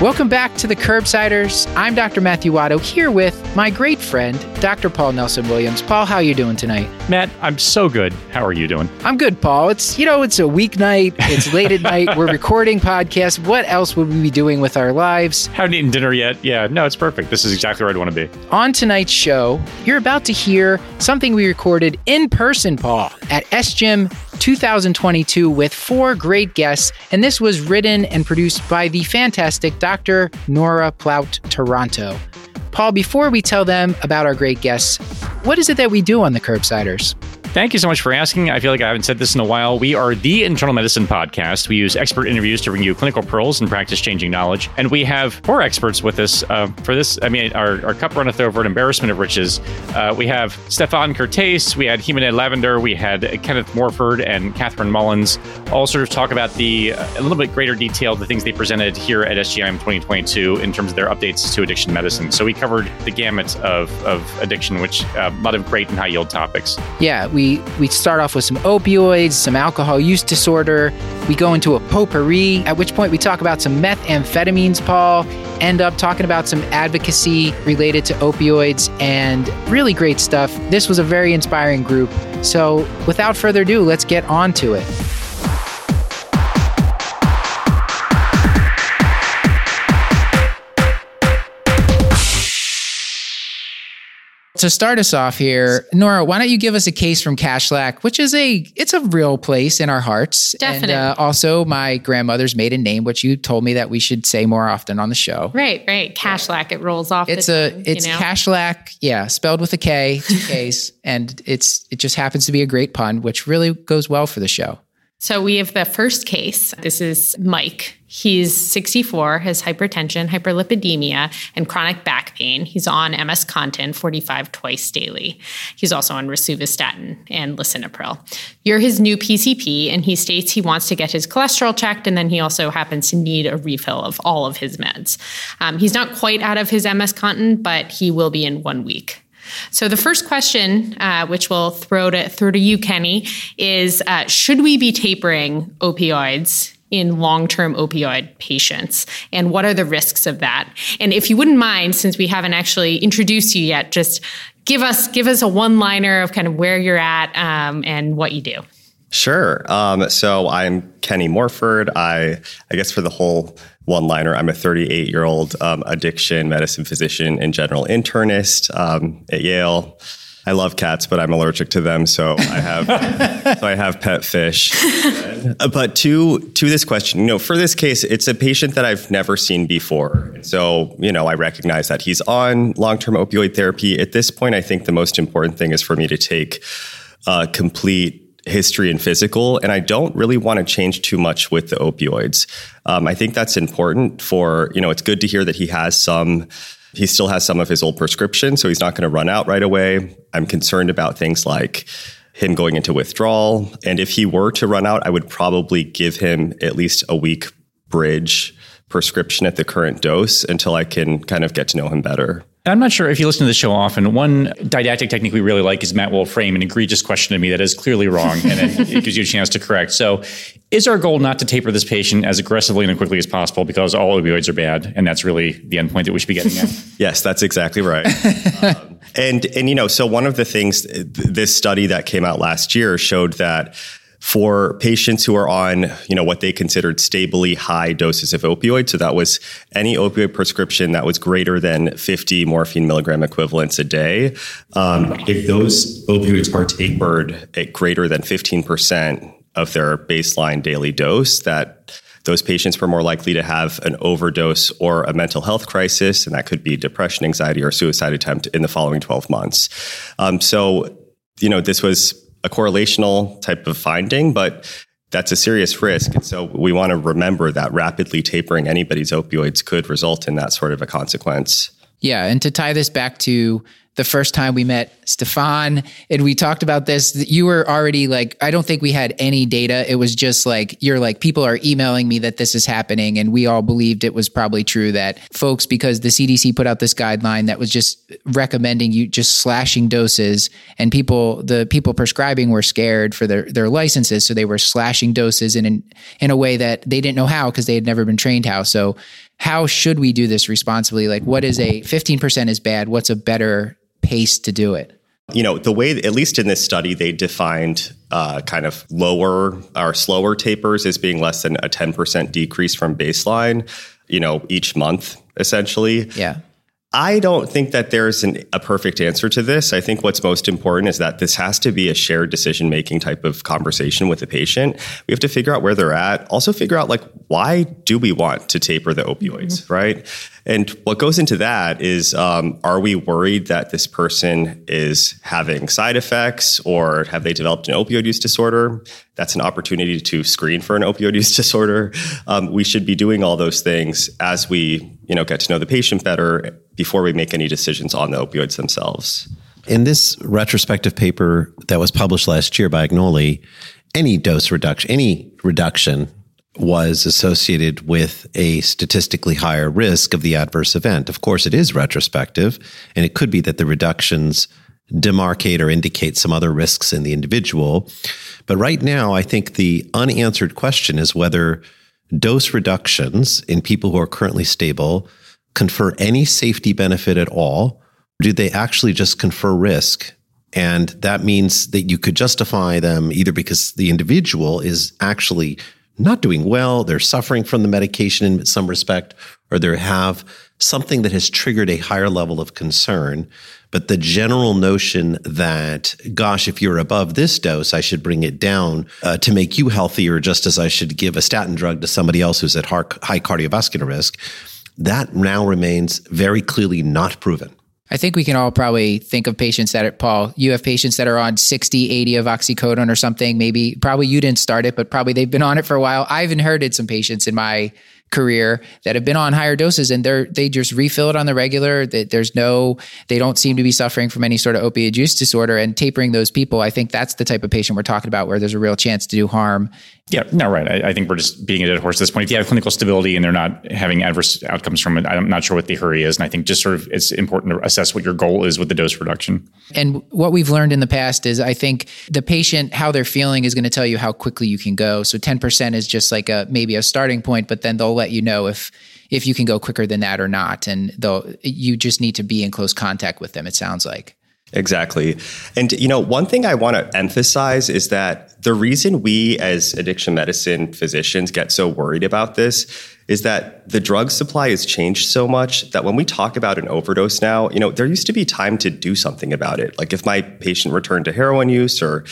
Welcome back to the Curbsiders. I'm Dr. Matthew Watto here with my great friend, Dr. Paul Nelson Williams. Paul, how are you doing tonight? Matt, I'm so good. How are you doing? I'm good, Paul. It's you know, it's a weeknight, it's late at night, we're recording podcasts. What else would we be doing with our lives? Haven't eaten dinner yet. Yeah, no, it's perfect. This is exactly where I'd want to be. On tonight's show, you're about to hear something we recorded in person, Paul, at SGIM 2022 with four great guests, and this was written and produced by the fantastic Dr. Nora Plaut Taranto. Paul, before we tell them about our great guests, what is it that we do on the Curbsiders? Thank you so much for asking. I feel like I haven't said this in a while. We are the internal medicine podcast. We use expert interviews to bring you clinical pearls and practice changing knowledge. And we have four experts with us uh, for this. I mean, our, our cup runneth over an embarrassment of riches. Uh, we have Stefan Kertesz, we had Ximena Levander, we had Kenneth Morford and Katherine Mullins, all sort of talk about the uh, a little bit greater detail the things they presented here at SGIM 2022 in terms of their updates to addiction medicine. So we covered the gamut of, of addiction, which uh, a lot of great and high yield topics. Yeah, we we we start off with some opioids, some alcohol use disorder. We go into a potpourri, at which point we talk about some methamphetamines, Paul, end up talking about some advocacy related to opioids and really great stuff. This was a very inspiring group. So, without further ado, let's get on to it. To start us off here, Nora, why don't you give us a case from Kashlak, which is a it's a real place in our hearts, Definitely. and uh, also my grandmother's maiden name, which you told me that we should say more often on the show. Right, right. Kashlak, it rolls off. It's the a tongue, it's you know? Kashlak, yeah, spelled with a K, two K's, and it's it just happens to be a great pun, which really goes well for the show. So we have the first case. This is Mike. He's 64, has hypertension, hyperlipidemia, and chronic back pain. He's on MS Contin 45 twice daily. He's also on rosuvastatin and lisinopril. You're his new PCP, and he states he wants to get his cholesterol checked, and then he also happens to need a refill of all of his meds. Um, he's not quite out of his MS Contin, but he will be in one week. So the first question, uh, which we'll throw to throw to you, Kenny, is: uh, Should we be tapering opioids? In long term opioid patients, and what are the risks of that? And if you wouldn't mind, since we haven't actually introduced you yet, just give us give us a one liner of kind of where you're at um, and what you do. Sure. Um, so I'm Kenny Morford. I, I guess for the whole one liner, I'm a 38 year old um, addiction medicine physician and general internist um, at Yale. I love cats, but I'm allergic to them, so I have so I have pet fish. but to to this question, you know, for this case, it's a patient that I've never seen before. So, you know, I recognize that he's on long-term opioid therapy. At this point, I think the most important thing is for me to take a complete history and physical, and I don't really want to change too much with the opioids. Um, I think that's important for you know. It's good to hear that he has some he still has some of his old prescription, so he's not going to run out right away. I'm concerned about things like him going into withdrawal. And if he were to run out, I would probably give him at least a week bridge prescription at the current dose until I can kind of get to know him better. I'm not sure if you listen to the show often. One didactic technique we really like is Matt will frame an egregious question to me that is clearly wrong, and then it gives you a chance to correct. So, is our goal not to taper this patient as aggressively and as quickly as possible because all opioids are bad, and that's really the endpoint that we should be getting at? yes, that's exactly right. um, and and you know, so one of the things this study that came out last year showed that for patients who are on, you know, what they considered stably high doses of opioids. So that was any opioid prescription that was greater than 50 morphine milligram equivalents a day. Um, if those opioids are tapered at greater than 15% of their baseline daily dose, that those patients were more likely to have an overdose or a mental health crisis, and that could be depression, anxiety, or suicide attempt in the following 12 months. Um, so, you know, this was a correlational type of finding, but that's a serious risk. And so we want to remember that rapidly tapering anybody's opioids could result in that sort of a consequence. Yeah, and to tie this back to the first time we met Stefan and we talked about this, you were already like, I don't think we had any data. It was just like, you're like, people are emailing me that this is happening. And we all believed it was probably true that folks, because the CDC put out this guideline that was just recommending you just slashing doses and people, the people prescribing were scared for their, their licenses. So they were slashing doses in, in, in a way that they didn't know how because they had never been trained how. So how should we do this responsibly? Like, what is a 15% is bad? What's a better pace to do it? You know, the way, at least in this study, they defined uh, kind of lower or slower tapers as being less than a 10% decrease from baseline, you know, each month, essentially. Yeah. I don't think that there's an, a perfect answer to this. I think what's most important is that this has to be a shared decision making type of conversation with the patient. We have to figure out where they're at. Also, figure out like why do we want to taper the opioids, mm-hmm. right? And what goes into that is um, are we worried that this person is having side effects or have they developed an opioid use disorder? That's an opportunity to screen for an opioid use disorder. Um, we should be doing all those things as we you know get to know the patient better before we make any decisions on the opioids themselves. In this retrospective paper that was published last year by Agnoli, any dose reduction, any reduction was associated with a statistically higher risk of the adverse event. Of course, it is retrospective, and it could be that the reductions demarcate or indicate some other risks in the individual. But right now, I think the unanswered question is whether dose reductions in people who are currently stable confer any safety benefit at all. Do they actually just confer risk? And that means that you could justify them either because the individual is actually not doing well, they're suffering from the medication in some respect, or they have something that has triggered a higher level of concern. But the general notion that, gosh, if you're above this dose, I should bring it down uh, to make you healthier, just as I should give a statin drug to somebody else who's at high cardiovascular risk, that now remains very clearly not proven. I think we can all probably think of patients that are, Paul, you have patients that are on 60, 80 of oxycodone or something. Maybe, probably you didn't start it, but probably they've been on it for a while. I've inherited some patients in my career that have been on higher doses and they're they just refill it on the regular that there's no they don't seem to be suffering from any sort of opioid use disorder and tapering those people i think that's the type of patient we're talking about where there's a real chance to do harm yeah no right. I, I think we're just being a dead horse at this point. If you have clinical stability and they're not having adverse outcomes from it i'm not sure what the hurry is. And i think just sort of it's important to assess what your goal is with the dose reduction. And what we've learned in the past is i think the patient how they're feeling is going to tell you how quickly you can go. So 10% is just like a maybe a starting point but then they'll let you know if if you can go quicker than that or not. And though you just need to be in close contact with them, it sounds like. Exactly. And, you know, one thing I want to emphasize is that the reason we as addiction medicine physicians get so worried about this is that the drug supply has changed so much that when we talk about an overdose now, you know, there used to be time to do something about it. Like if my patient returned to heroin use or,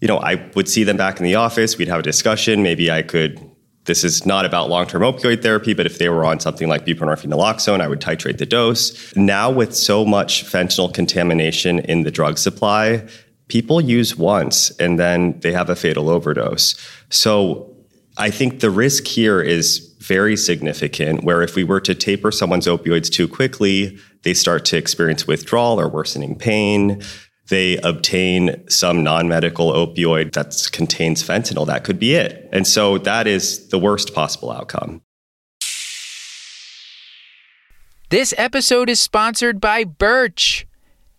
you know, I would see them back in the office, we'd have a discussion. Maybe I could this is not about long-term opioid therapy, but if they were on something like buprenorphine naloxone, I would titrate the dose. Now with so much fentanyl contamination in the drug supply, people use once and then they have a fatal overdose. So I think the risk here is very significant where if we were to taper someone's opioids too quickly, they start to experience withdrawal or worsening pain they obtain some non-medical opioid that contains fentanyl, that could be it. And so that is the worst possible outcome. This episode is sponsored by Birch.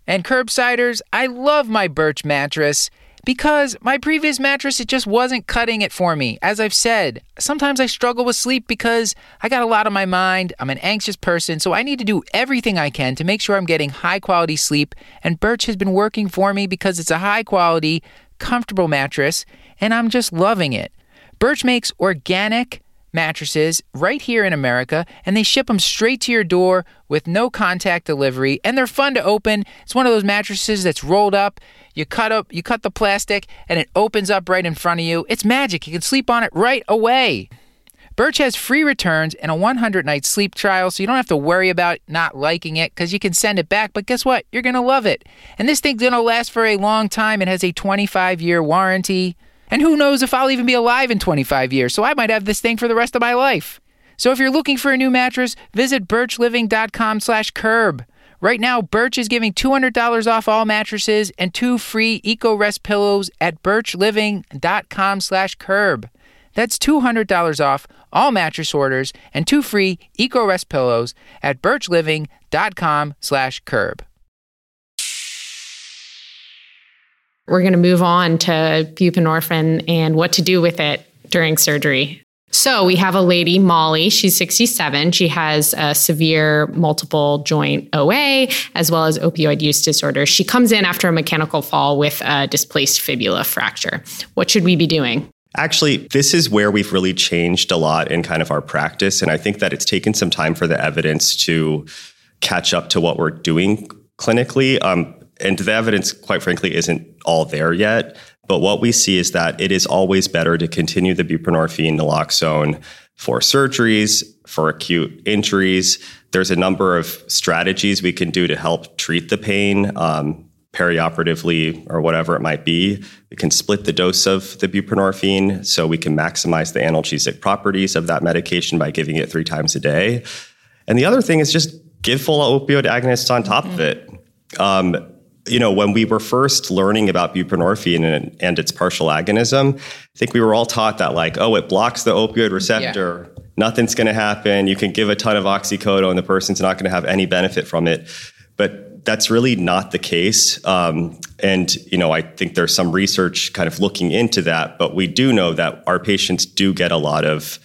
And curbsiders, I love my Birch mattress because my previous mattress it just wasn't cutting it for me. As I've said, sometimes I struggle with sleep because I got a lot on my mind. I'm an anxious person, so I need to do everything I can to make sure I'm getting high quality sleep, and Birch has been working for me because it's a high quality, comfortable mattress, and I'm just loving it. Birch makes organic mattresses right here in America, and they ship them straight to your door with no contact delivery, and they're fun to open. It's one of those mattresses that's rolled up. You cut up, you cut the plastic, and it opens up right in front of you. It's magic. You can sleep on it right away. Birch has free returns and a 100 night sleep trial, so you don't have to worry about not liking it because you can send it back. But guess what? You're going to love it. And this thing's going to last for a long time. It has a 25 year warranty. And who knows if I'll even be alive in 25 years, so I might have this thing for the rest of my life. So if you're looking for a new mattress, visit birchliving.com slash curb. Right now, Birch is giving $200 off all mattresses and two free EcoRest pillows at birchliving.com slash curb. That's $200 off all mattress orders and two free EcoRest pillows at birchliving.com slash curb. We're going to move on to buprenorphine and what to do with it during surgery. So we have a lady, Molly. She's 67. She has a severe multiple joint OA as well as opioid use disorder. She comes in after a mechanical fall with a displaced fibula fracture. What should we be doing? Actually, this is where we've really changed a lot in kind of our practice. And I think that it's taken some time for the evidence to catch up to what we're doing clinically. Um, and the evidence, quite frankly, isn't all there yet. But what we see is that it is always better to continue the buprenorphine naloxone for surgeries, for acute injuries. There's a number of strategies we can do to help treat the pain. Um, perioperatively or whatever it might be. We can split the dose of the buprenorphine so we can maximize the analgesic properties of that medication by giving it three times a day. And the other thing is just give full opioid agonists on top mm-hmm. of it. Um, you know, when we were first learning about buprenorphine and, and, its partial agonism, I think we were all taught that, like, oh, it blocks the opioid receptor. Yeah. Nothing's going to happen. You can give a ton of oxycodone, the person's not going to have any benefit from it. But that's really not the case. Um, and, you know, I think there's some research kind of looking into that. But we do know that our patients do get a lot of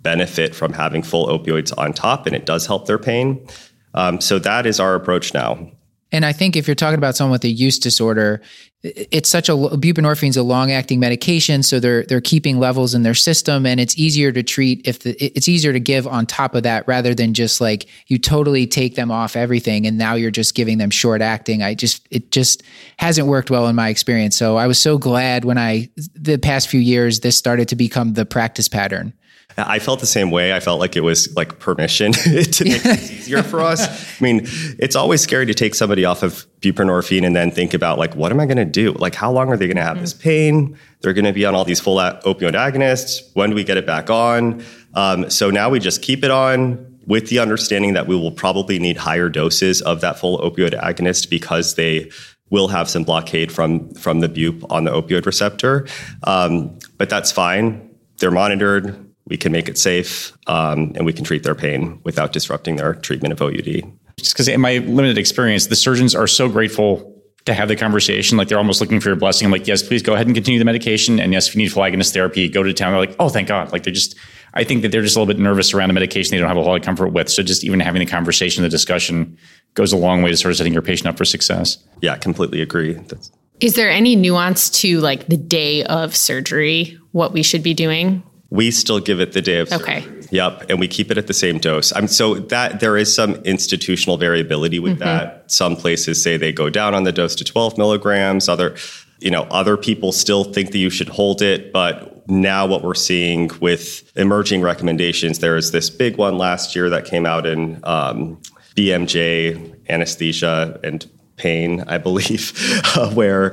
benefit from having full opioids on top, and it does help their pain. Um, so that is our approach now. And I think if you're talking about someone with a use disorder, it's such a buprenorphine is a long acting medication, so they're they're keeping levels in their system, and it's easier to treat if the it's easier to give on top of that rather than just like you totally take them off everything, and now you're just giving them short acting. I just it just hasn't worked well in my experience. So I was so glad when I the past few years this started to become the practice pattern. I felt the same way. I felt like it was like permission to make it easier for us. I mean, it's always scary to take somebody off of buprenorphine and then think about like, what am I going to do? Like, how long are they going to have mm-hmm. this pain? They're going to be on all these full opioid agonists. When do we get it back on? Um, so now we just keep it on with the understanding that we will probably need higher doses of that full opioid agonist because they will have some blockade from from the bup on the opioid receptor. Um, but that's fine. They're monitored we can make it safe um, and we can treat their pain without disrupting their treatment of OUD. Just because in my limited experience, the surgeons are so grateful to have the conversation. Like they're almost looking for your blessing. I'm like, yes, please go ahead and continue the medication. And yes, if you need full agonist therapy, go to town. They're like, oh, thank God. Like they're just, I think that they're just a little bit nervous around a medication they don't have a whole lot of comfort with. So just even having the conversation, the discussion goes a long way to sort of setting your patient up for success. Yeah, completely agree. That's- Is there any nuance to like the day of surgery, what we should be doing? We still give it the day of okay. surgery. Yep, and we keep it at the same dose. I'm so that there is some institutional variability with mm-hmm. that. Some places say they go down on the dose to 12 milligrams. Other, you know, other people still think that you should hold it. But now what we're seeing with emerging recommendations, there is this big one last year that came out in um, BMJ anesthesia and pain, I believe, uh, where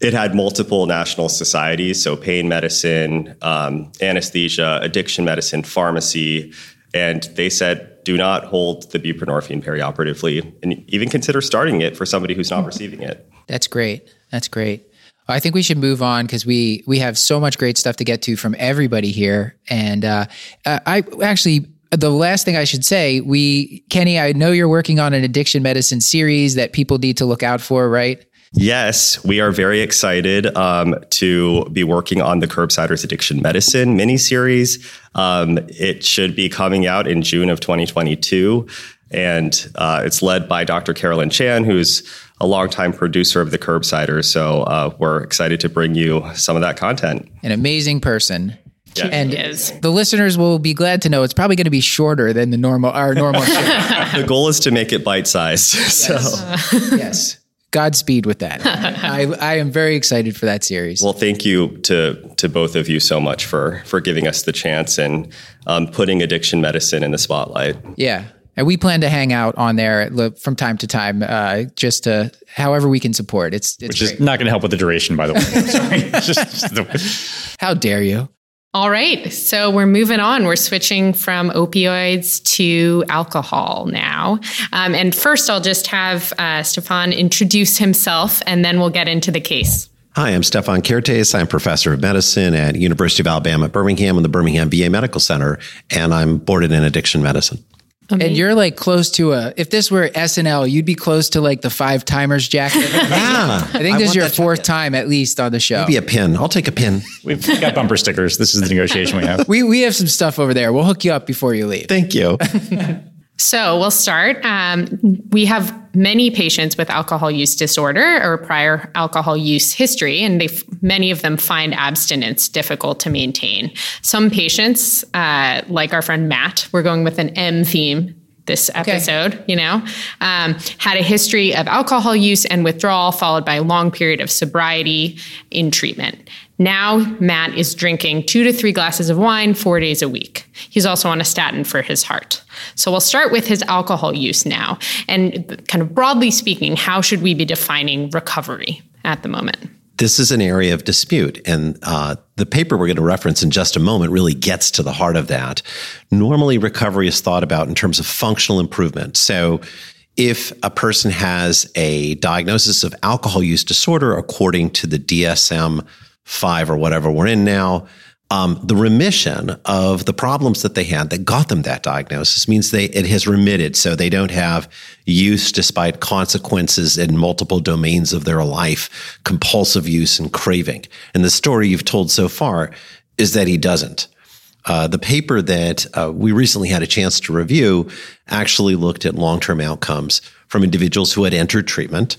it had multiple national societies, so pain medicine, um, anesthesia, addiction medicine, pharmacy, and they said do not hold the buprenorphine perioperatively, and even consider starting it for somebody who's not receiving it. That's great. That's great. I think we should move on because we we have so much great stuff to get to from everybody here, and uh, I actually the last thing I should say, we Kenny, I know you're working on an addiction medicine series that people need to look out for, right? Yes, we are very excited um, to be working on the Curbsiders Addiction Medicine miniseries. Um, it should be coming out in June of 2022. And uh, it's led by Dr. Carolyn Chan, who's a longtime producer of the Curbsiders. So uh, we're excited to bring you some of that content. An amazing person. Yeah. And the listeners will be glad to know it's probably going to be shorter than the normal our normal show. the goal is to make it bite sized. Yes. So yes. Godspeed with that. I, I am very excited for that series. Well, thank you to to both of you so much for for giving us the chance and um, putting addiction medicine in the spotlight. Yeah, and we plan to hang out on there from time to time, uh, just to however we can support. It's, it's which great. is not going to help with the duration, by the way. Sorry, just, just the... how dare you? All right. So we're moving on. We're switching from opioids to alcohol now. Um, and first, I'll just have uh, Stefan introduce himself and then we'll get into the case. Hi, I'm Stefan Kertész. I'm professor of medicine at University of Alabama at Birmingham and the Birmingham VA Medical Center, and I'm boarded in addiction medicine. And you're like close to a. If this were SNL, you'd be close to like the five timers jacket. Yeah, I think this is your fourth time at least on the show. Maybe a pin. I'll take a pin. We've got bumper stickers. This is the negotiation we have. we we have some stuff over there. We'll hook you up before you leave. Thank you. So we'll start. Um, we have many patients with alcohol use disorder or prior alcohol use history, and they many of them find abstinence difficult to maintain. Some patients, uh, like our friend Matt, we're going with an M theme this episode, okay. you know, um, had a history of alcohol use and withdrawal, followed by a long period of sobriety in treatment. Now, Matt is drinking two to three glasses of wine four days a week. He's also on a statin for his heart. So we'll start with his alcohol use now. And kind of broadly speaking, how should we be defining recovery at the moment? This is an area of dispute. And uh, the paper we're going to reference in just a moment really gets to the heart of that. Normally, recovery is thought about in terms of functional improvement. So, if a person has a diagnosis of alcohol use disorder according to the DSM five or whatever we're in now, um, the remission of the problems that they had that got them that diagnosis means they it has remitted, so they don't have use despite consequences in multiple domains of their life, compulsive use and craving. And the story you've told so far is that he doesn't. Uh, the paper that uh, we recently had a chance to review actually looked at long term outcomes from individuals who had entered treatment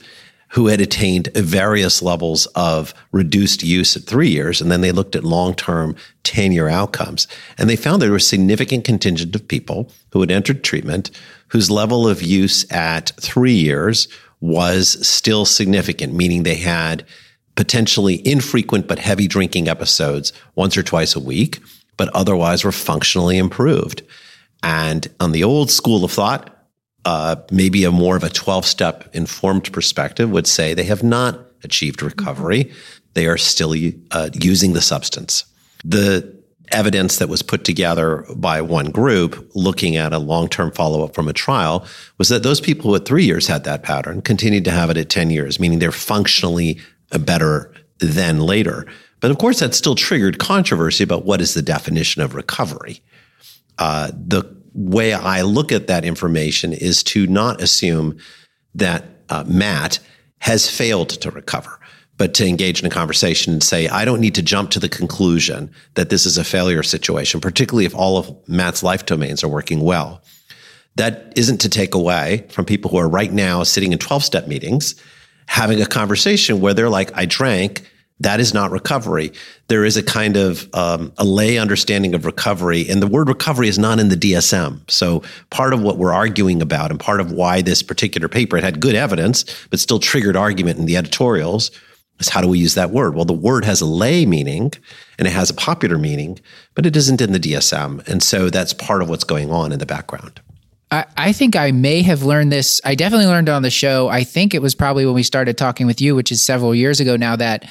who had attained various levels of reduced use at three years. And then they looked at long term 10 year outcomes. And they found there was a significant contingent of people who had entered treatment whose level of use at three years was still significant, meaning they had potentially infrequent but heavy drinking episodes once or twice a week, but otherwise were functionally improved. And on the old school of thought, uh, maybe a more of a 12 step informed perspective would say they have not achieved recovery. They are still uh, using the substance. The evidence that was put together by one group looking at a long term follow up from a trial was that those people who at three years had that pattern continued to have it at 10 years, meaning they're functionally better than later. But of course, that still triggered controversy about what is the definition of recovery. Uh, the way I look at that information is to not assume that uh, Matt has failed to recover, but to engage in a conversation and say, I don't need to jump to the conclusion that this is a failure situation, particularly if all of Matt's life domains are working well. That isn't to take away from people who are right now sitting in 12 step meetings having a conversation where they're like, I drank that is not recovery. There is a kind of um, a lay understanding of recovery, and the word recovery is not in the DSM. So part of what we're arguing about, and part of why this particular paper it had good evidence, but still triggered argument in the editorials, is how do we use that word? Well, the word has a lay meaning and it has a popular meaning, but it isn't in the DSM, and so that's part of what's going on in the background. I, think I may have learned this. I definitely learned it on the show. I think it was probably when we started talking with you, which is several years ago now. That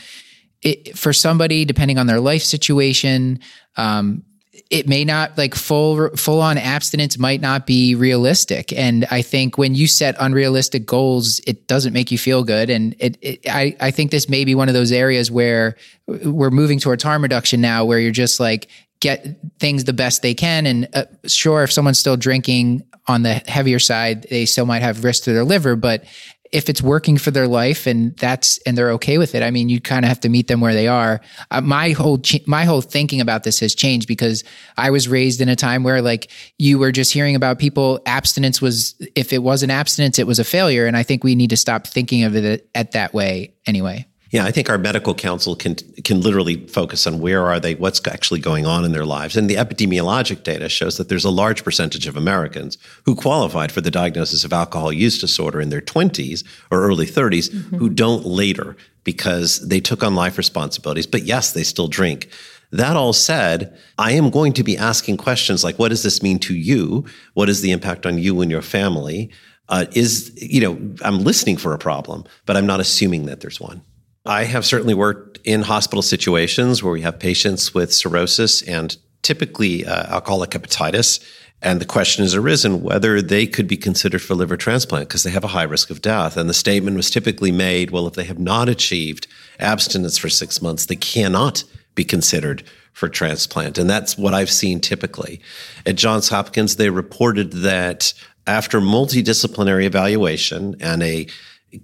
it, for somebody, depending on their life situation, um, it may not like full full on abstinence might not be realistic. And i think when you set unrealistic goals it doesn't make you feel good. And it, it, I, I think this may be one of those areas where we're moving towards harm reduction now where you're just like get things the best they can. And uh, sure if someone's still drinking on the heavier side they still might have risk to their liver but if it's working for their life and that's and they're okay with it i mean you kind of have to meet them where they are. Uh, my whole my whole thinking about this has changed because i was raised in a time where like you were just hearing about people abstinence was if it wasn't abstinence it was a failure and i think we need to stop thinking of it at that way anyway yeah, I think our medical council can can literally focus on where are they, what's actually going on in their lives, and the epidemiologic data shows that there's a large percentage of Americans who qualified for the diagnosis of alcohol use disorder in their 20s or early 30s mm-hmm. who don't later because they took on life responsibilities, but yes, they still drink. That all said, I am going to be asking questions like, what does this mean to you? What is the impact on you and your family? Uh, is, you know, I'm listening for a problem, but I'm not assuming that there's one. I have certainly worked in hospital situations where we have patients with cirrhosis and typically uh, alcoholic hepatitis. And the question has arisen whether they could be considered for liver transplant because they have a high risk of death. And the statement was typically made well, if they have not achieved abstinence for six months, they cannot be considered for transplant. And that's what I've seen typically. At Johns Hopkins, they reported that after multidisciplinary evaluation and a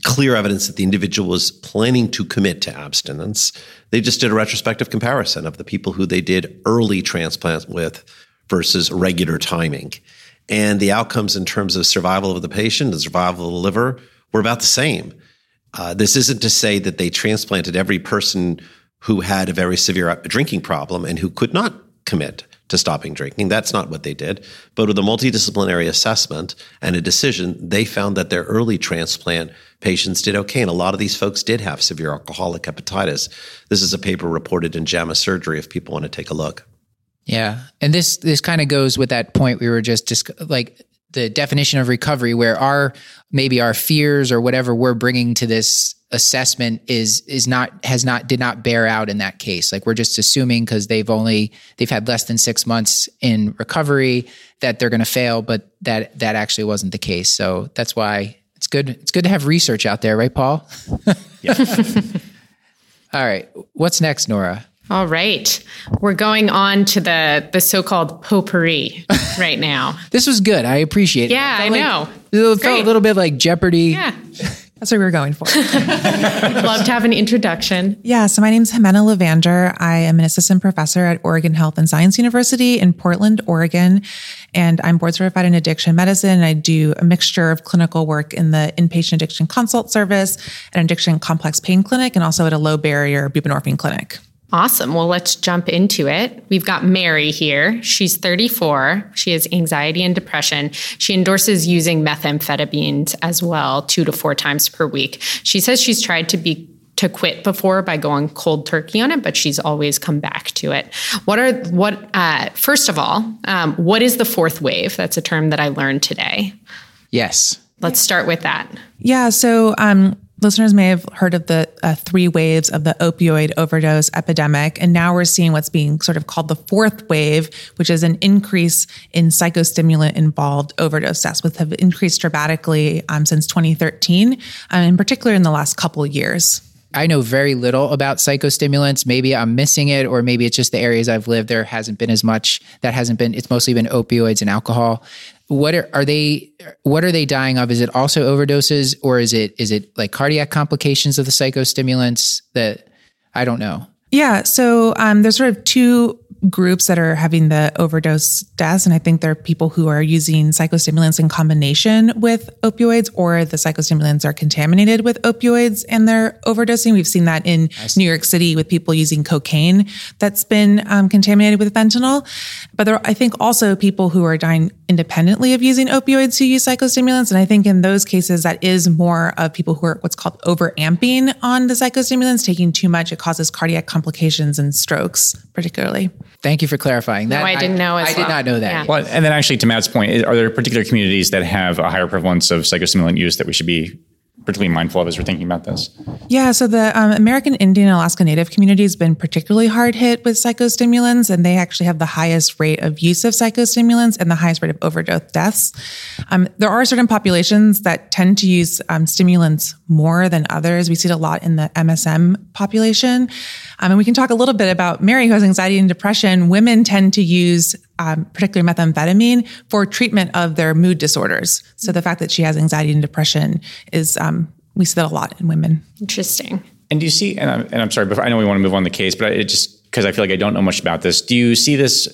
clear evidence that the individual was planning to commit to abstinence, they just did a retrospective comparison of the people who they did early transplant with versus regular timing. And the outcomes in terms of survival of the patient and survival of the liver were about the same. Uh, this isn't to say that they transplanted every person who had a very severe drinking problem and who could not commit to stopping drinking. That's not what they did. But with a multidisciplinary assessment and a decision, they found that their early transplant patients did okay. And a lot of these folks did have severe alcoholic hepatitis. This is a paper reported in JAMA Surgery if people want to take a look. Yeah. And this this kind of goes with that point we were just just like the definition of recovery where our maybe our fears or whatever we're bringing to this assessment is is not has not did not bear out in that case. Like we're just assuming because they've only they've had less than six months in recovery that they're going to fail but that that actually wasn't the case. So that's why it's good it's good to have research out there right paul? Yeah. all right. What's next nora All right. We're going on to the the so-called potpourri right now. this was good i appreciate it Yeah, It I like- know. it felt Great. a little bit like jeopardy Yeah. That's what we were going for. Love to have an introduction. yeah. So my name's Ximena Levander. I am an assistant professor at Oregon Health and Science University in Portland, Oregon. And I'm board certified in addiction medicine. I do a mixture of clinical work in the inpatient addiction consult service, an addiction complex pain clinic, and also at a low barrier buprenorphine clinic. Awesome. Well, let's jump into it. We've got Mary here. She's 34. She has anxiety and depression. She endorses using methamphetamines as well, two to four times per week. She says she's tried to be to quit before by going cold turkey on it, but she's always come back to it. What are what? Uh, first of all, um, what is the fourth wave? That's a term that I learned today. yes Let's start with that. Yeah. So, um, listeners may have heard of the uh, three waves of the opioid overdose epidemic. And now we're seeing what's being sort of called the fourth wave, which is an increase in psychostimulant involved overdose deaths, which have increased dramatically um, since 2013, um, in particular in the last couple years. I know very little about psychostimulants. Maybe I'm missing it, or maybe it's just the areas I've lived. There hasn't been as much. That hasn't been. It's mostly been opioids and alcohol. What are, are they? What are they dying of? Is it also overdoses, or is it is it like cardiac complications of the psychostimulants? That I don't know. Yeah. So um, there's sort of two groups that are having the overdose deaths. And I think there are people who are using psychostimulants in combination with opioids, or the psychostimulants are contaminated with opioids and they're overdosing. We've seen that in New York City with people using cocaine that's been um, contaminated with fentanyl. But there are, I think, also people who are dying independently of using opioids who use psychostimulants. And I think in those cases, that is more of people who are what's called overamping on the psychostimulants, taking too much. It causes cardiac complications and strokes, particularly. Thank you for clarifying that. I didn't know as I did well. not know that. Yeah. Well, and then actually, to Matt's point, are there particular communities that have a higher prevalence of psychostimulant use that we should be particularly mindful of as we're thinking about this? Yeah, so the um, American Indian Alaska Native community has been particularly hard hit with psychostimulants, and they actually have the highest rate of use of psychostimulants and the highest rate of overdose deaths. Um, there are certain populations that tend to use um, stimulants more than others. We see it a lot in the MSM population. Um, and we can talk a little bit about Mary, who has anxiety and depression. Women tend to use um, particularly methamphetamine for treatment of their mood disorders. So the fact that she has anxiety and depression is, um, we see that a lot in women. Interesting. And do you see, and I'm, and I'm sorry, before, I know we want to move on the case, but I, it just because I feel like I don't know much about this. Do you see this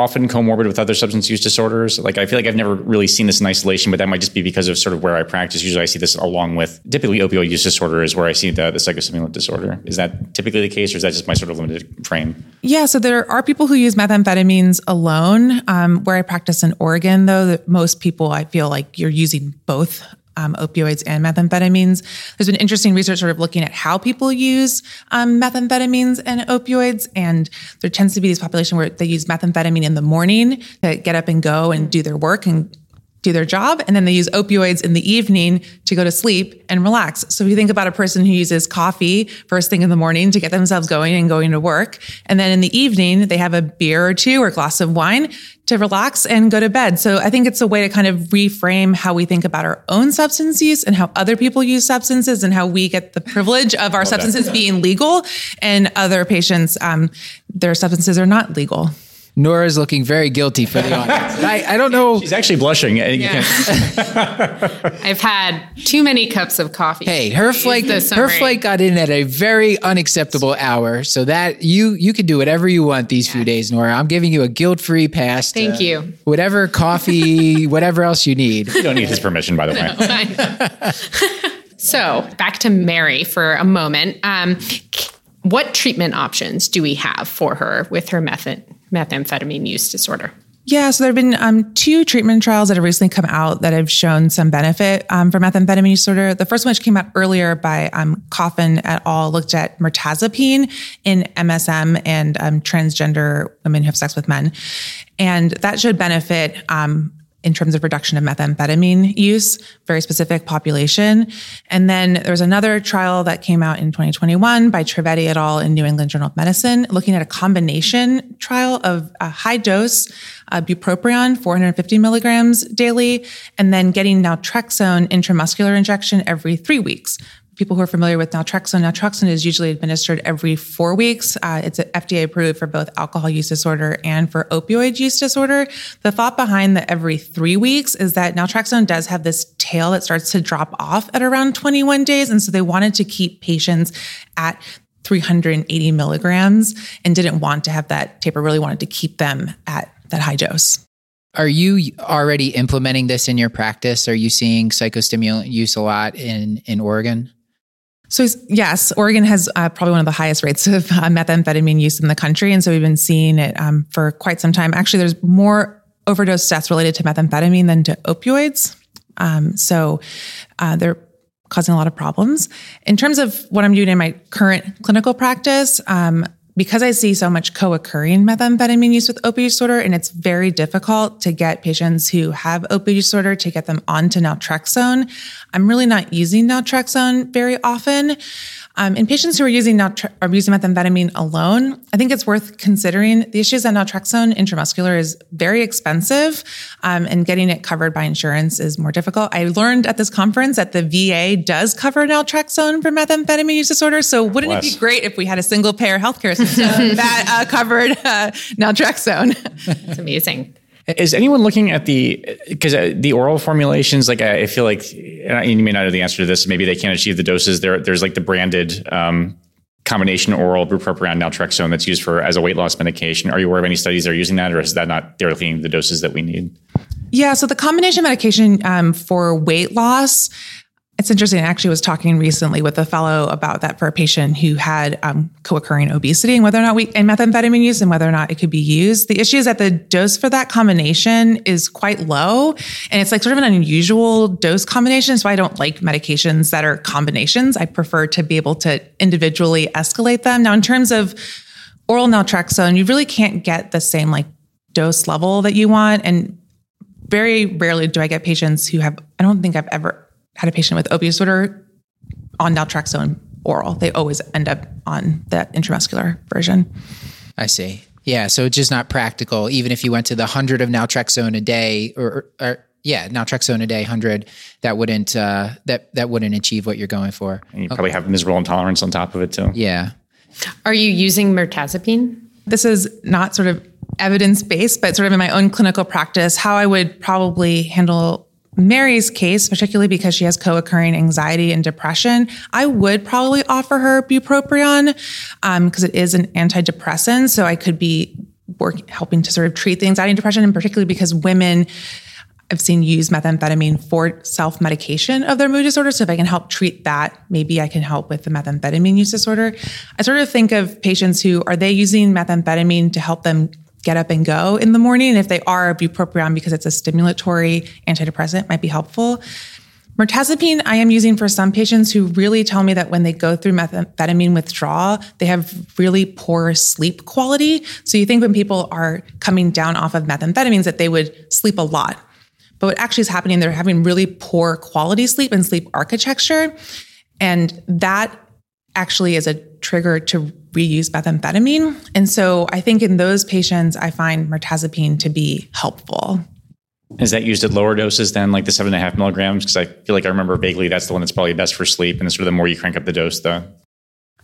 often comorbid with other substance use disorders? Like, I feel like I've never really seen this in isolation, but that might just be because of sort of where I practice. Usually I see this along with typically opioid use disorder is where I see the, the psychostimulant disorder. Is that typically the case or is that just my sort of limited frame? Yeah, so there are people who use methamphetamines alone. Um, where I practice in Oregon, though, most people I feel like you're using both um, opioids and methamphetamines. There's been interesting research sort of looking at how people use um, methamphetamines and opioids, and there tends to be this population where they use methamphetamine in the morning to get up and go and do their work and do their job and then they use opioids in the evening to go to sleep and relax. So if you think about a person who uses coffee first thing in the morning to get themselves going and going to work, and then in the evening they have a beer or two or a glass of wine to relax and go to bed. So I think it's a way to kind of reframe how we think about our own substance use and how other people use substances and how we get the privilege of our substances being legal and other patients, um, their substances are not legal. Nora's looking very guilty for the audience. I, I don't know. She's actually blushing. Yeah. I've had too many cups of coffee. Hey, her flight her flight got in at a very unacceptable hour, so that you you can do whatever you want these few days, Nora. I'm giving you a guilt free pass. to Thank you. Whatever coffee, whatever else you need. You don't need his permission, by the way. So back to Mary for a moment. Um, what treatment options do we have for her with her method, methamphetamine use disorder? Yeah, so there have been um, two treatment trials that have recently come out that have shown some benefit um, for methamphetamine disorder. The first one, which came out earlier by um, Coffin et al., looked at mirtazapine in MSM and um, transgender women who have sex with men, and that showed benefit. In terms of reduction of methamphetamine use, very specific population. And then there's another trial that came out in 2021 by Trivedi et al. in New England Journal of Medicine, looking at a combination trial of a high dose uh, bupropion, 450 milligrams daily, and then getting naltrexone intramuscular injection every three weeks people who are familiar with naltrexone, naltrexone is usually administered every four weeks. Uh, it's FDA approved for both alcohol use disorder and for opioid use disorder. The thought behind the every three weeks is that naltrexone does have this tail that starts to drop off at around 21 days. And so they wanted to keep patients at 380 milligrams and didn't want to have that taper, really wanted to keep them at that high dose. Are you already implementing this in your practice? Are you seeing psychostimulant use a lot in, in Oregon? So yes, Oregon has uh, probably one of the highest rates of uh, methamphetamine use in the country, and so we've been seeing it um, for quite some time. Actually, there's more overdose deaths related to methamphetamine than to opioids. Um, so uh, they're causing a lot of problems. In terms of what I'm doing in my current clinical practice, um, because I see so much co-occurring methamphetamine use with opioid disorder, and it's very difficult to get patients who have opioid disorder to get them onto naltrexone. I'm really not using naltrexone very often. Um, in patients who are using naltre- are using methamphetamine alone, I think it's worth considering. The issue is that naltrexone intramuscular is very expensive, um, and getting it covered by insurance is more difficult. I learned at this conference that the VA does cover naltrexone for methamphetamine use disorder. So wouldn't Bless. it be great if we had a single payer healthcare system that uh, covered uh, naltrexone? It's amazing. Is anyone looking at the because uh, the oral formulations? Like I, feel like, you may not know the answer to this. Maybe they can't achieve the doses. There, there's like the branded um, combination oral bupropion naltrexone that's used for as a weight loss medication. Are you aware of any studies that are using that, or is that not they're looking the doses that we need? Yeah, so the combination medication um, for weight loss, it's interesting. I actually was talking recently with a fellow about that for a patient who had um, co-occurring obesity and whether or not we and methamphetamine use and whether or not it could be used. The issue is that the dose for that combination is quite low, and it's like sort of an unusual dose combination. So I don't like medications that are combinations. I prefer to be able to individually escalate them. Now, in terms of oral naltrexone, you really can't get the same like dose level that you want, and very rarely do I get patients who have, I don't think I've ever had a patient with opioid disorder on naltrexone oral. They always end up on that intramuscular version. I see. Yeah, so it's just not practical. Even if you went to the hundred of naltrexone a day, or, or yeah, naltrexone a day, hundred, that wouldn't uh, that that wouldn't achieve what you're going for. And you probably have miserable intolerance on top of it too. Yeah, Are you using mirtazapine? This is not sort of evidence based, but sort of in my own clinical practice, how I would probably handle Mary's case, particularly because she has co-occurring anxiety and depression, I would probably offer her bupropion um, because it is an antidepressant. So I could be working, helping to sort of treat the anxiety and depression, and particularly because women I've seen use methamphetamine for self medication of their mood disorder. So if I can help treat that, maybe I can help with the methamphetamine use disorder. I sort of think of patients who are they using methamphetamine to help them get up and go in the morning? If they are, bupropion because it's a stimulatory antidepressant might be helpful. Mirtazapine, I am using for some patients who really tell me that when they go through methamphetamine withdrawal, they have really poor sleep quality. So you think when people are coming down off of methamphetamines that they would sleep a lot. But what actually is happening, they're having really poor quality sleep and sleep architecture. And that actually is a trigger to reuse methamphetamine. And so I think in those patients, I find mirtazapine to be helpful. Is that used at lower doses than like the seven and a half milligrams? Because I feel like I remember vaguely that's the one that's probably best for sleep. And sort of the more you crank up the dose, the.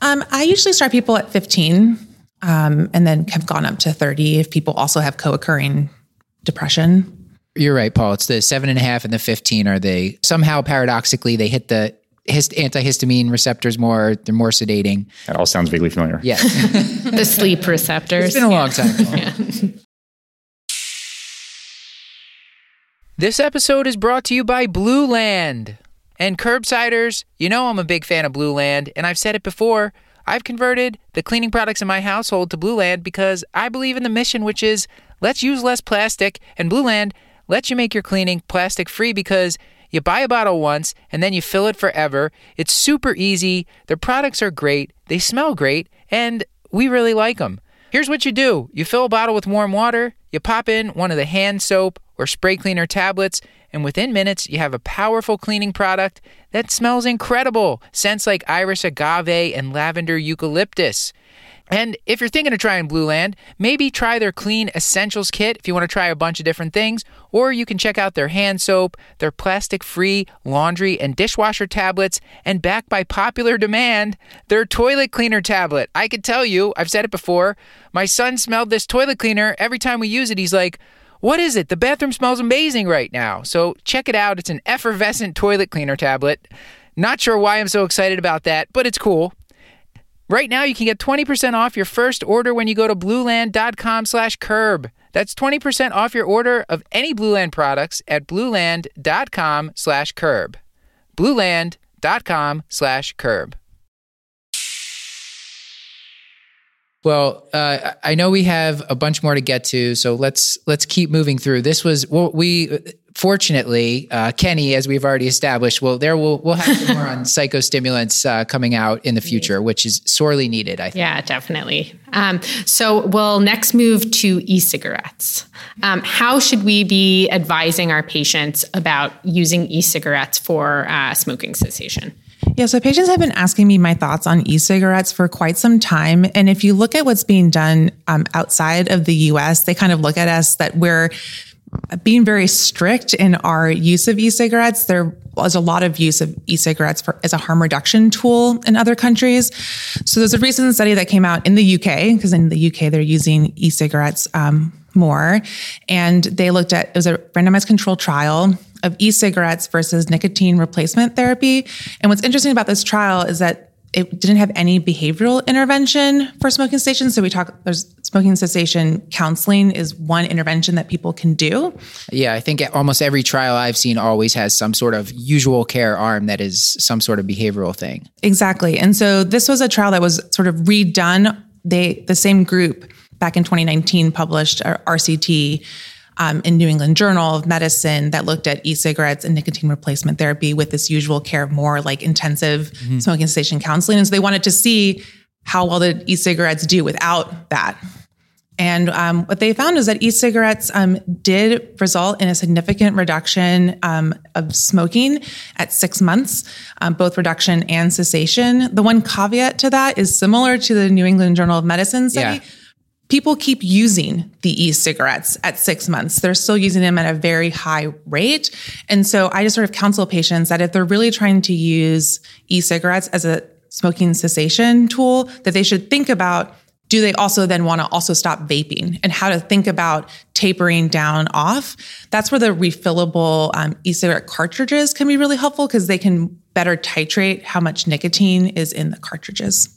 Um, I usually start people at 15 um, and then have gone up to 30 if people also have co occurring depression. You're right, Paul. It's the seven and a half and the 15 are they somehow paradoxically they hit the hist- antihistamine receptors more. They're more sedating. That all sounds vaguely familiar. Yeah. the sleep receptors. It's been a long time. This episode is brought to you by Blueland. And curbsiders, you know I'm a big fan of Blueland, and I've said it before. I've converted the cleaning products in my household to Blueland because I believe in the mission, which is let's use less plastic. And Blueland lets you make your cleaning plastic free because you buy a bottle once and then you fill it forever. It's super easy. Their products are great. They smell great, and we really like them. Here's what you do you fill a bottle with warm water, you pop in one of the hand soap or spray cleaner tablets, and within minutes, you have a powerful cleaning product that smells incredible. Scents like iris agave and lavender eucalyptus. And if you're thinking of trying Blueland, maybe try their Clean Essentials Kit if you want to try a bunch of different things, or you can check out their hand soap, their plastic free laundry and dishwasher tablets, and backed by popular demand, their toilet cleaner tablet. I could tell you, I've said it before, my son smelled this toilet cleaner. Every time we use it, he's like, what is it? The bathroom smells amazing right now. So check it out. It's an effervescent toilet cleaner tablet. Not sure why I'm so excited about that, but it's cool. Right now, you can get 20% off your first order when you go to blueland.com slash curb. That's 20% off your order of any Blueland products at blueland.com slash curb. blueland.com slash curb. Well, uh, I know we have a bunch more to get to, so let's let's keep moving through. This was well, we fortunately, uh, Kenny, as we've already established, well, there we'll we'll have some more on psychostimulants uh, coming out in the future, which is sorely needed. I think. Yeah, definitely. Um, so we'll next move to e-cigarettes. Um, how should we be advising our patients about using e-cigarettes for uh, smoking cessation? Yeah, so patients have been asking me my thoughts on e cigarettes for quite some time. And if you look at what's being done um, outside of the US, they kind of look at us that we're being very strict in our use of e cigarettes. There was a lot of use of e cigarettes as a harm reduction tool in other countries. So there's a recent study that came out in the UK, because in the UK, they're using e cigarettes. Um, more. And they looked at, it was a randomized control trial of e-cigarettes versus nicotine replacement therapy. And what's interesting about this trial is that it didn't have any behavioral intervention for smoking cessation. So we talk, there's smoking cessation counseling is one intervention that people can do. Yeah, I think almost every trial I've seen always has some sort of usual care arm that is some sort of behavioral thing. Exactly. And so this was a trial that was sort of redone. They, the same group back in 2019 published RCT um, in New England Journal of Medicine that looked at e-cigarettes and nicotine replacement therapy with this usual care of more like intensive mm-hmm. smoking cessation counseling. And so they wanted to see how well did e-cigarettes do without that. And um, what they found is that e-cigarettes um, did result in a significant reduction um, of smoking at six months, um, both reduction and cessation. The one caveat to that is similar to the New England Journal of Medicine study. Yeah people keep using the e-cigarettes at six months. They're still using them at a very high rate. And so I just sort of counsel patients that if they're really trying to use e-cigarettes as a smoking cessation tool, that they should think about do they also then want to also stop vaping and how to think about tapering down off? That's where the refillable um, e-cigarette cartridges can be really helpful because they can better titrate how much nicotine is in the cartridges.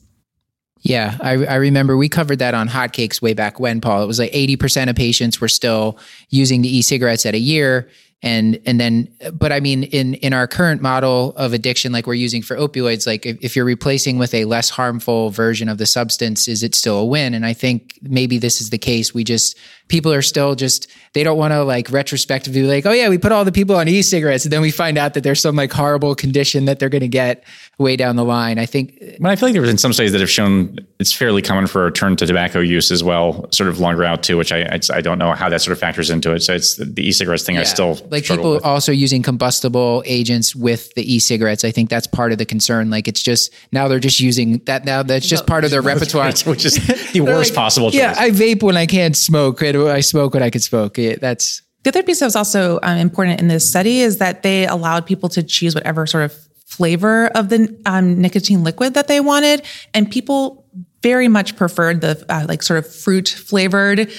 Yeah, I, I remember we covered that on Hotcakes way back when, Paul. It was like 80% of patients were still using the e cigarettes at a year. And and then but i mean in in our current model of addiction like we're using for opioids like if, if, you're replacing with a less harmful version of the substance is it still a win? And i think maybe this is the case. We just people are still just they don't want to like retrospectively like oh yeah we put all the people on e-cigarettes and then we find out that there's some like horrible condition that they're going to get way down the line i think but i feel like there's been some studies that have shown it's fairly common for a return to tobacco use as well sort of longer out too which i i, I don't know how that sort of factors into it so it's the e-cigarettes thing yeah. i still like people with. also using combustible agents with the e-cigarettes. I think that's part of the concern. Like it's just now they're just using that now. That's just part of their repertoire. which is the worst Like, possible choice. Yeah, I vape when I can't smoke. and I smoke when I could smoke. Yeah, that's The other piece that was also um, important in this study is that they allowed people to choose whatever sort of flavor of the um, nicotine liquid that they wanted, and people very much preferred the uh, like sort of fruit flavored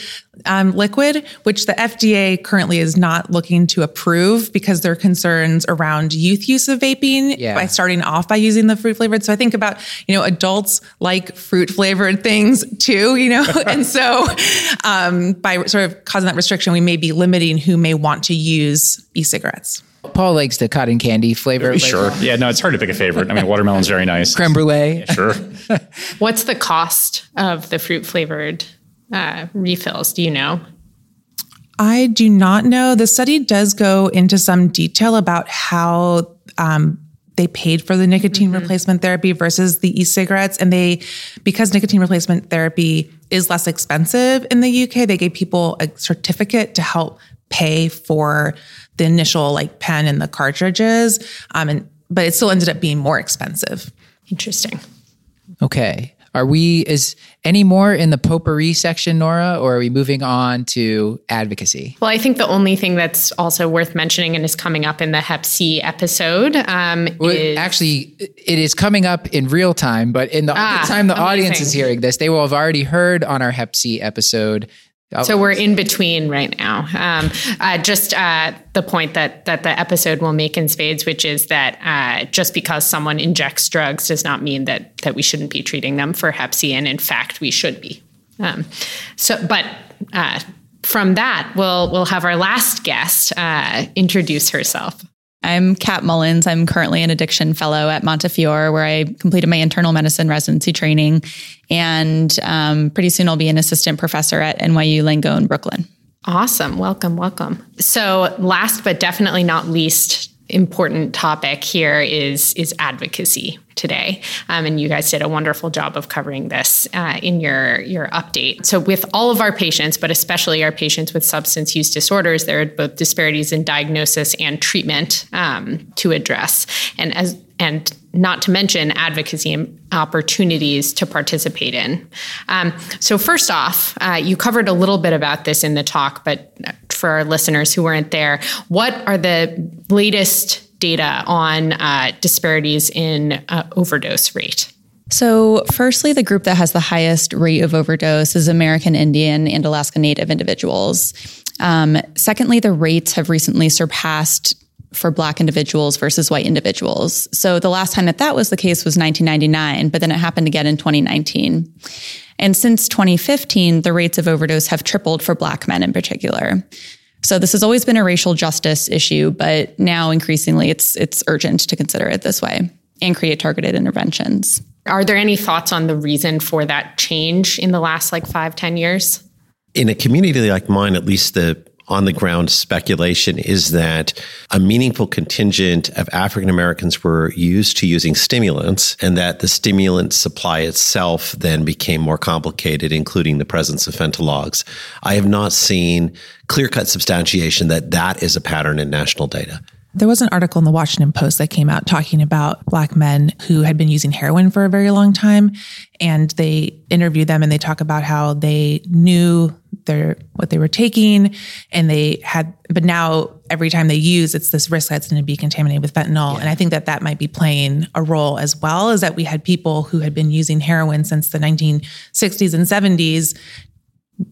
um, liquid, which the FDA currently is not looking to approve because there are concerns around youth use of vaping Yeah. by starting off by using the fruit flavored. So I think about you know adults like fruit flavored things too, you know, and so um, by sort of causing that restriction, we may be limiting who may want to use e-cigarettes. Paul likes the cotton candy flavor. like Sure. Yeah, no, it's hard to pick a favorite. I mean, watermelon's very nice. Creme brulee. Sure. What's the cost of the fruit flavored uh, refills? Do you know? I do not know. The study does go into some detail about how um, they paid for the nicotine replacement therapy versus the e-cigarettes, and they because nicotine replacement therapy is less expensive in the UK, they gave people a certificate to help pay for the initial like pen and the cartridges, um, and but it still ended up being more expensive. Interesting. Okay. Are we is any more in the potpourri section, Nora, or are we moving on to advocacy? Well, I think the only thing that's also worth mentioning and is coming up in the Hep C episode um, Well, is actually, it is coming up in real time, but in the, Ah, the time the audience is hearing this, they will have already heard on our Hep C episode. So we're in between right now. Um, uh, just uh, the point that that the episode will make in spades, which is that uh, just because someone injects drugs does not mean that that we shouldn't be treating them for Hep C, and in fact, we should be. Um, so, but. Uh, from that, we'll we'll have our last guest uh, introduce herself. I'm Kat Mullins. I'm currently an addiction fellow at Montefiore, where I completed my internal medicine residency training. And um, pretty soon I'll be an assistant professor at NYU Langone in Brooklyn. Awesome. Welcome, welcome. So, last but definitely not least important topic here is is advocacy today. Um, and you guys did a wonderful job of covering this uh, in your your update. So, with all of our patients, but especially our patients with substance use disorders, there are both disparities in diagnosis and treatment um, to address. And as and not to mention advocacy opportunities to participate in. Um, so, first off, uh, you covered a little bit about this in the talk, but for our listeners who weren't there, what are the latest data on uh, disparities in uh, overdose rate? So, firstly, the group that has the highest rate of overdose is American Indian and Alaska Native individuals. Um, secondly, the rates have recently surpassed for Black individuals versus white individuals. So, the last time that that was the case was 1999, but then it happened again in 2019. And since 2015, the rates of overdose have tripled for Black men in particular. So this has always been a racial justice issue, but now increasingly it's it's urgent to consider it this way and create targeted interventions. Are there any thoughts on the reason for that change in the last like five, ten years? in a community like mine, at least the on the ground speculation is that a meaningful contingent of African Americans were used to using stimulants and that the stimulant supply itself then became more complicated, including the presence of fentanylogs. I have not seen clear cut substantiation that that is a pattern in national data. There was an article in the Washington Post that came out talking about black men who had been using heroin for a very long time. And they interviewed them and they talk about how they knew their what they were taking and they had but now every time they use it's this risk that's going to be contaminated with fentanyl and i think that that might be playing a role as well is that we had people who had been using heroin since the 1960s and 70s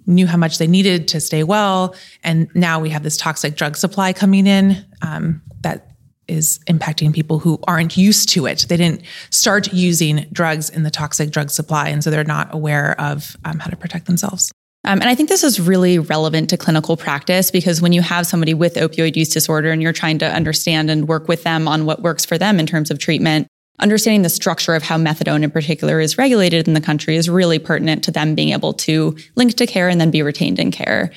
knew how much they needed to stay well. And now we have this toxic drug supply coming in um, that is impacting people who aren't used to it. They didn't start using drugs in the toxic drug supply. And so they're not aware of um, how to protect themselves. Um, and I think this is really relevant to clinical practice because when you have somebody with opioid use disorder and you're trying to understand and work with them on what works for them in terms of treatment, understanding the structure of how methadone in particular is regulated in the country is really pertinent to them being able to link to care and then be retained in care.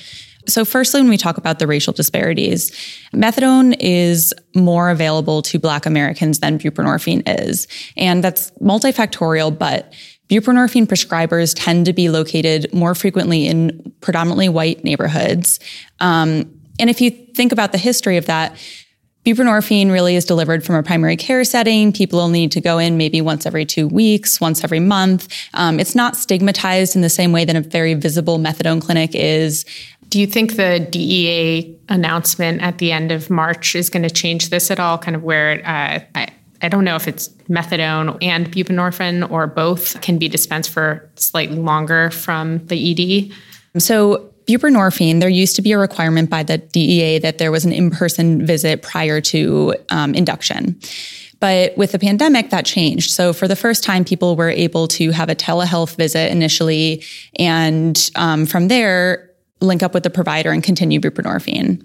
So, firstly, when we talk about the racial disparities, methadone is more available to Black Americans than buprenorphine is. And that's multifactorial, but buprenorphine prescribers tend to be located more frequently in predominantly white neighborhoods. Um, And if you think about the history of that, Buprenorphine really is delivered from a primary care setting. People will need to go in maybe once every two weeks, once every month. Um, it's not stigmatized in the same way that a very visible methadone clinic is. Do you think the DEA announcement at the end of March is going to change this at all? Kind of where uh, I, I don't know if it's methadone and buprenorphine or both can be dispensed for slightly longer from the ED. So buprenorphine, there used to be a requirement by the DEA that there was an in person visit prior to um, induction. But with the pandemic, that changed. So for the first time, people were able to have a telehealth visit initially, and um, from there, link up with the provider and continue buprenorphine.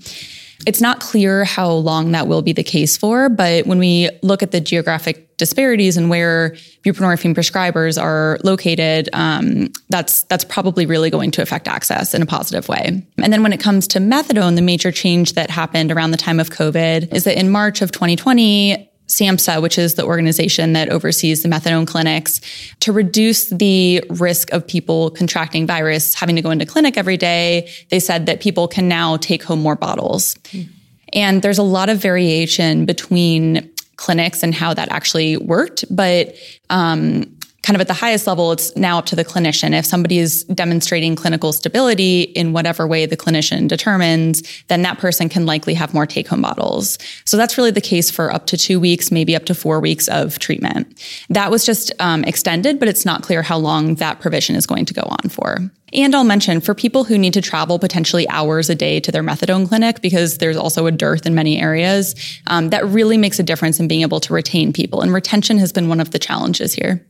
It's not clear how long that will be the case for, but when we look at the geographic disparities and where buprenorphine prescribers are located, um, that's that's probably really going to affect access in a positive way. And then when it comes to methadone, the major change that happened around the time of COVID is that in March of 2020, SAMHSA, which is the organization that oversees the methadone clinics, to reduce the risk of people contracting virus, having to go into clinic every day, they said that people can now take home more bottles. Mm. And there's a lot of variation between clinics and how that actually worked. But um, kind of at the highest level, it's now up to the clinician. If somebody is demonstrating clinical stability in whatever way the clinician determines, then that person can likely have more take home bottles. So that's really the case for up to two weeks, maybe up to four weeks of treatment. That was just um, extended, but it's not clear how long that provision is going to go on for. And I'll mention for people who need to travel potentially hours a day to their methadone clinic, because there's also a dearth in many areas, um, that really makes a difference in being able to retain people. And retention has been one of the challenges here.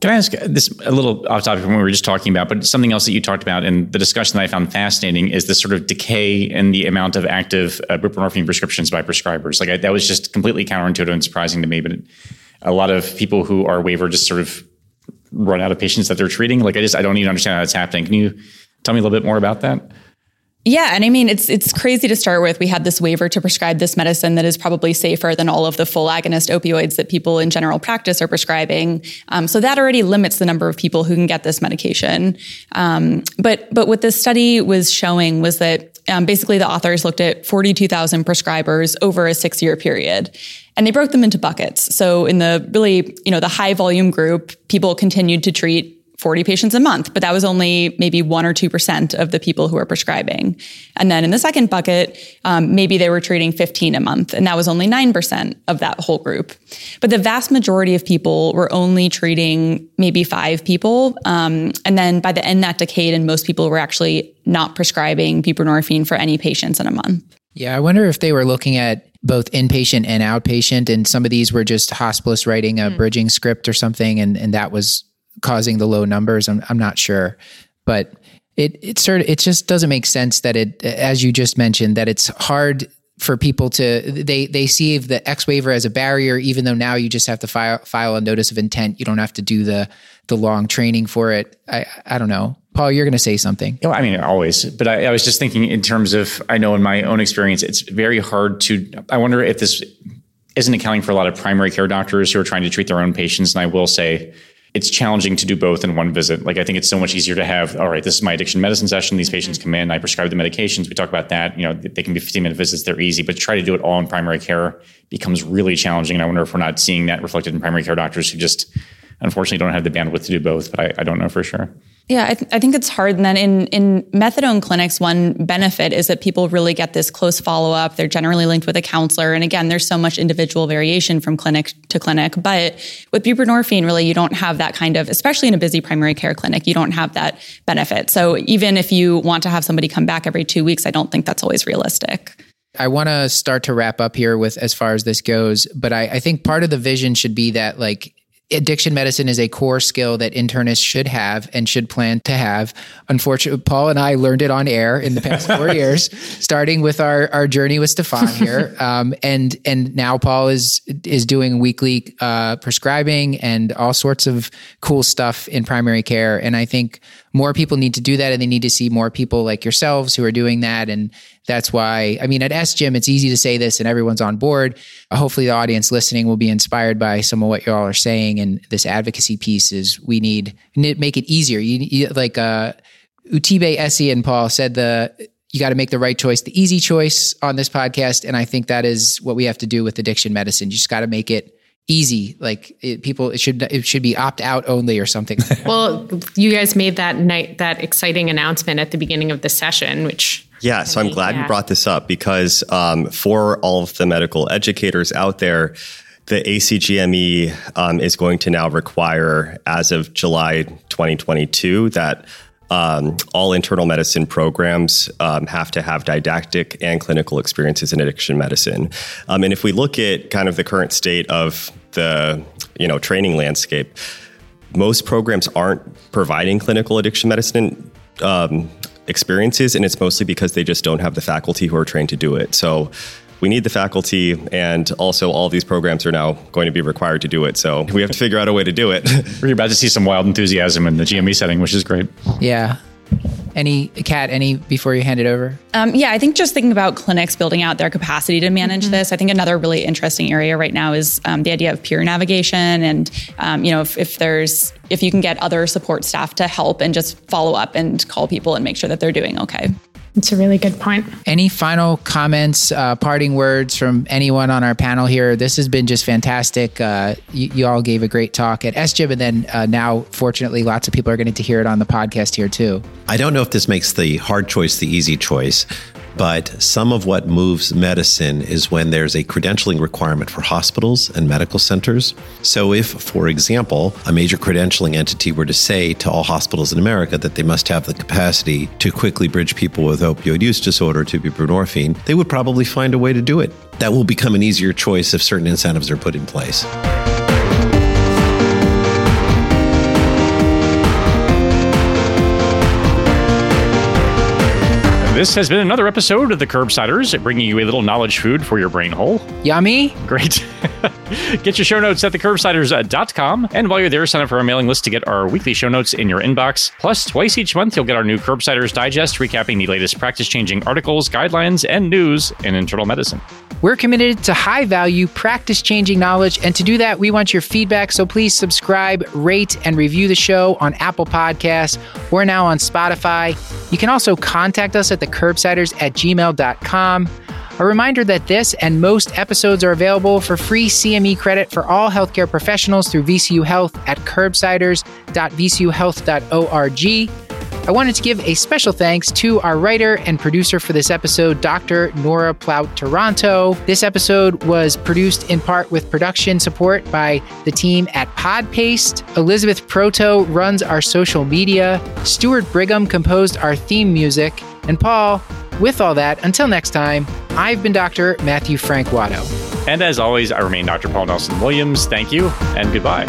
Can I ask this a little off topic from what we were just talking about, but something else that you talked about and the discussion that I found fascinating is this sort of decay in the amount of active uh, buprenorphine prescriptions by prescribers. Like I, that was just completely counterintuitive and surprising to me. But a lot of people who are waiver just sort of run out of patients that they're treating. Like I just I don't even understand how that's happening. Can you tell me a little bit more about that? Yeah, and I mean it's it's crazy to start with. We had this waiver to prescribe this medicine that is probably safer than all of the full agonist opioids that people in general practice are prescribing. Um, so that already limits the number of people who can get this medication. Um, but but what this study was showing was that um, basically the authors looked at forty two thousand prescribers over a six year period. And they broke them into buckets. So in the really, you know, the high volume group, people continued to treat 40 patients a month, but that was only maybe one or 2% of the people who were prescribing. And then in the second bucket, um, maybe they were treating 15 a month, and that was only 9% of that whole group. But the vast majority of people were only treating maybe five people. Um, and then by the end of that decade, and most people were actually not prescribing buprenorphine for any patients in a month. Yeah, I wonder if they were looking at both inpatient and outpatient, and some of these were just hospitalists writing a mm. bridging script or something, and, and that was causing the low numbers. I'm, I'm not sure, but it it sort of it just doesn't make sense that it, as you just mentioned, that it's hard for people to they they see the X waiver as a barrier, even though now you just have to file file a notice of intent. You don't have to do the the long training for it. I I don't know. Paul, you're going to say something. Oh, I mean, always. But I, I, was just thinking in terms of, I know in my own experience, it's very hard to. I wonder if this isn't accounting for a lot of primary care doctors who are trying to treat their own patients. And I will say, it's challenging to do both in one visit. Like I think it's so much easier to have, all right, this is my addiction medicine session. These mm-hmm. patients come in, I prescribe the medications. We talk about that. You know, they can be 15 minute visits. They're easy, but to try to do it all in primary care becomes really challenging. And I wonder if we're not seeing that reflected in primary care doctors who just unfortunately don't have the bandwidth to do both, but I, I don't know for sure. Yeah, I, th- I, think it's hard. And then in, in methadone clinics, one benefit is that people really get this close follow up. They're generally linked with a counselor. And again, there's so much individual variation from clinic to clinic. But with buprenorphine, really, you don't have that kind of, especially in a busy primary care clinic, you don't have that benefit. So even if you want to have somebody come back every two weeks, I don't think that's always realistic. I want to start to wrap up here with as far as this goes, but I, I think part of the vision should be that like addiction medicine is a core skill that internists should have and should plan to have. Unfortunately, Paul and I learned it on air in the past four years, starting with our, our journey with Stefan here. Um, and, and now Paul is, is doing weekly, uh, prescribing and all sorts of cool stuff in primary care. And I think more people need to do that and they need to see more people like yourselves who are doing that. And that's why, I mean, at SGIM, it's easy to say this and everyone's on board. Hopefully, the audience listening will be inspired by some of what y'all are saying. And this advocacy piece is we need, make it easier. You, you like, uh, Utibe Essien Paul said the, you got to make the right choice, the easy choice on this podcast. And I think that is what we have to do with addiction medicine. You just got to make it easy. Like it, people, it should it should be opt out only or something. well, you guys made that night that exciting announcement at the beginning of the session, which yeah. So I'm glad yeah. you brought this up because um, for all of the medical educators out there. The ACGME um, is going to now require, as of July 2022, that um, all internal medicine programs um, have to have didactic and clinical experiences in addiction medicine. Um, and if we look at kind of the current state of the you know training landscape, most programs aren't providing clinical addiction medicine um, experiences, and it's mostly because they just don't have the faculty who are trained to do it. So we need the faculty, and also all these programs are now going to be required to do it. So we have to figure out a way to do it. We're about to see some wild enthusiasm in the GME setting, which is great. Yeah. Any Kat? Any before you hand it over? Um, yeah, I think just thinking about clinics building out their capacity to manage mm-hmm. this. I think another really interesting area right now is um, the idea of peer navigation, and um, you know, if, if there's if you can get other support staff to help and just follow up and call people and make sure that they're doing okay. It's a really good point. Any final comments, uh, parting words from anyone on our panel here? This has been just fantastic. Uh, you, you, all gave a great talk at SGIM, and then uh, now, fortunately, lots of people are getting to hear it on the podcast here too. I don't know if this makes the hard choice the easy choice, but some of what moves medicine is when there's a credentialing requirement for hospitals and medical centers. So, if, for example, a major credentialing entity were to say to all hospitals in America that they must have the capacity to quickly bridge people with opioid use disorder to buprenorphine, they would probably find a way to do it. That will become an easier choice if certain incentives are put in place. This has been another episode of the Curbsiders, bringing you a little knowledge food for your brain hole. Yummy. Great. get your show notes at thecurbsiders.com. And while you're there, sign up for our mailing list to get our weekly show notes in your inbox. Plus, twice each month, you'll get our new Curbsiders Digest, recapping the latest practice changing articles, guidelines, and news in internal medicine. We're committed to high value, practice changing knowledge. And to do that, we want your feedback. So please subscribe, rate, and review the show on Apple Podcasts. We're now on Spotify. You can also contact us at thecurbsiders at gmail.com. A reminder that this and most episodes are available for free CME credit for all healthcare professionals through VCU Health at curbsiders.vcuhealth.org. I wanted to give a special thanks to our writer and producer for this episode, Dr. Nora Plout Taranto. This episode was produced in part with production support by the team at Pod Paste. Elizabeth Proto runs our social media. Stuart Brigham composed our theme music. And Paul, with all that, until next time, I've been Dr. Matthew Frank Watto. And as always, I remain Dr. Paul Nelson Williams. Thank you and goodbye.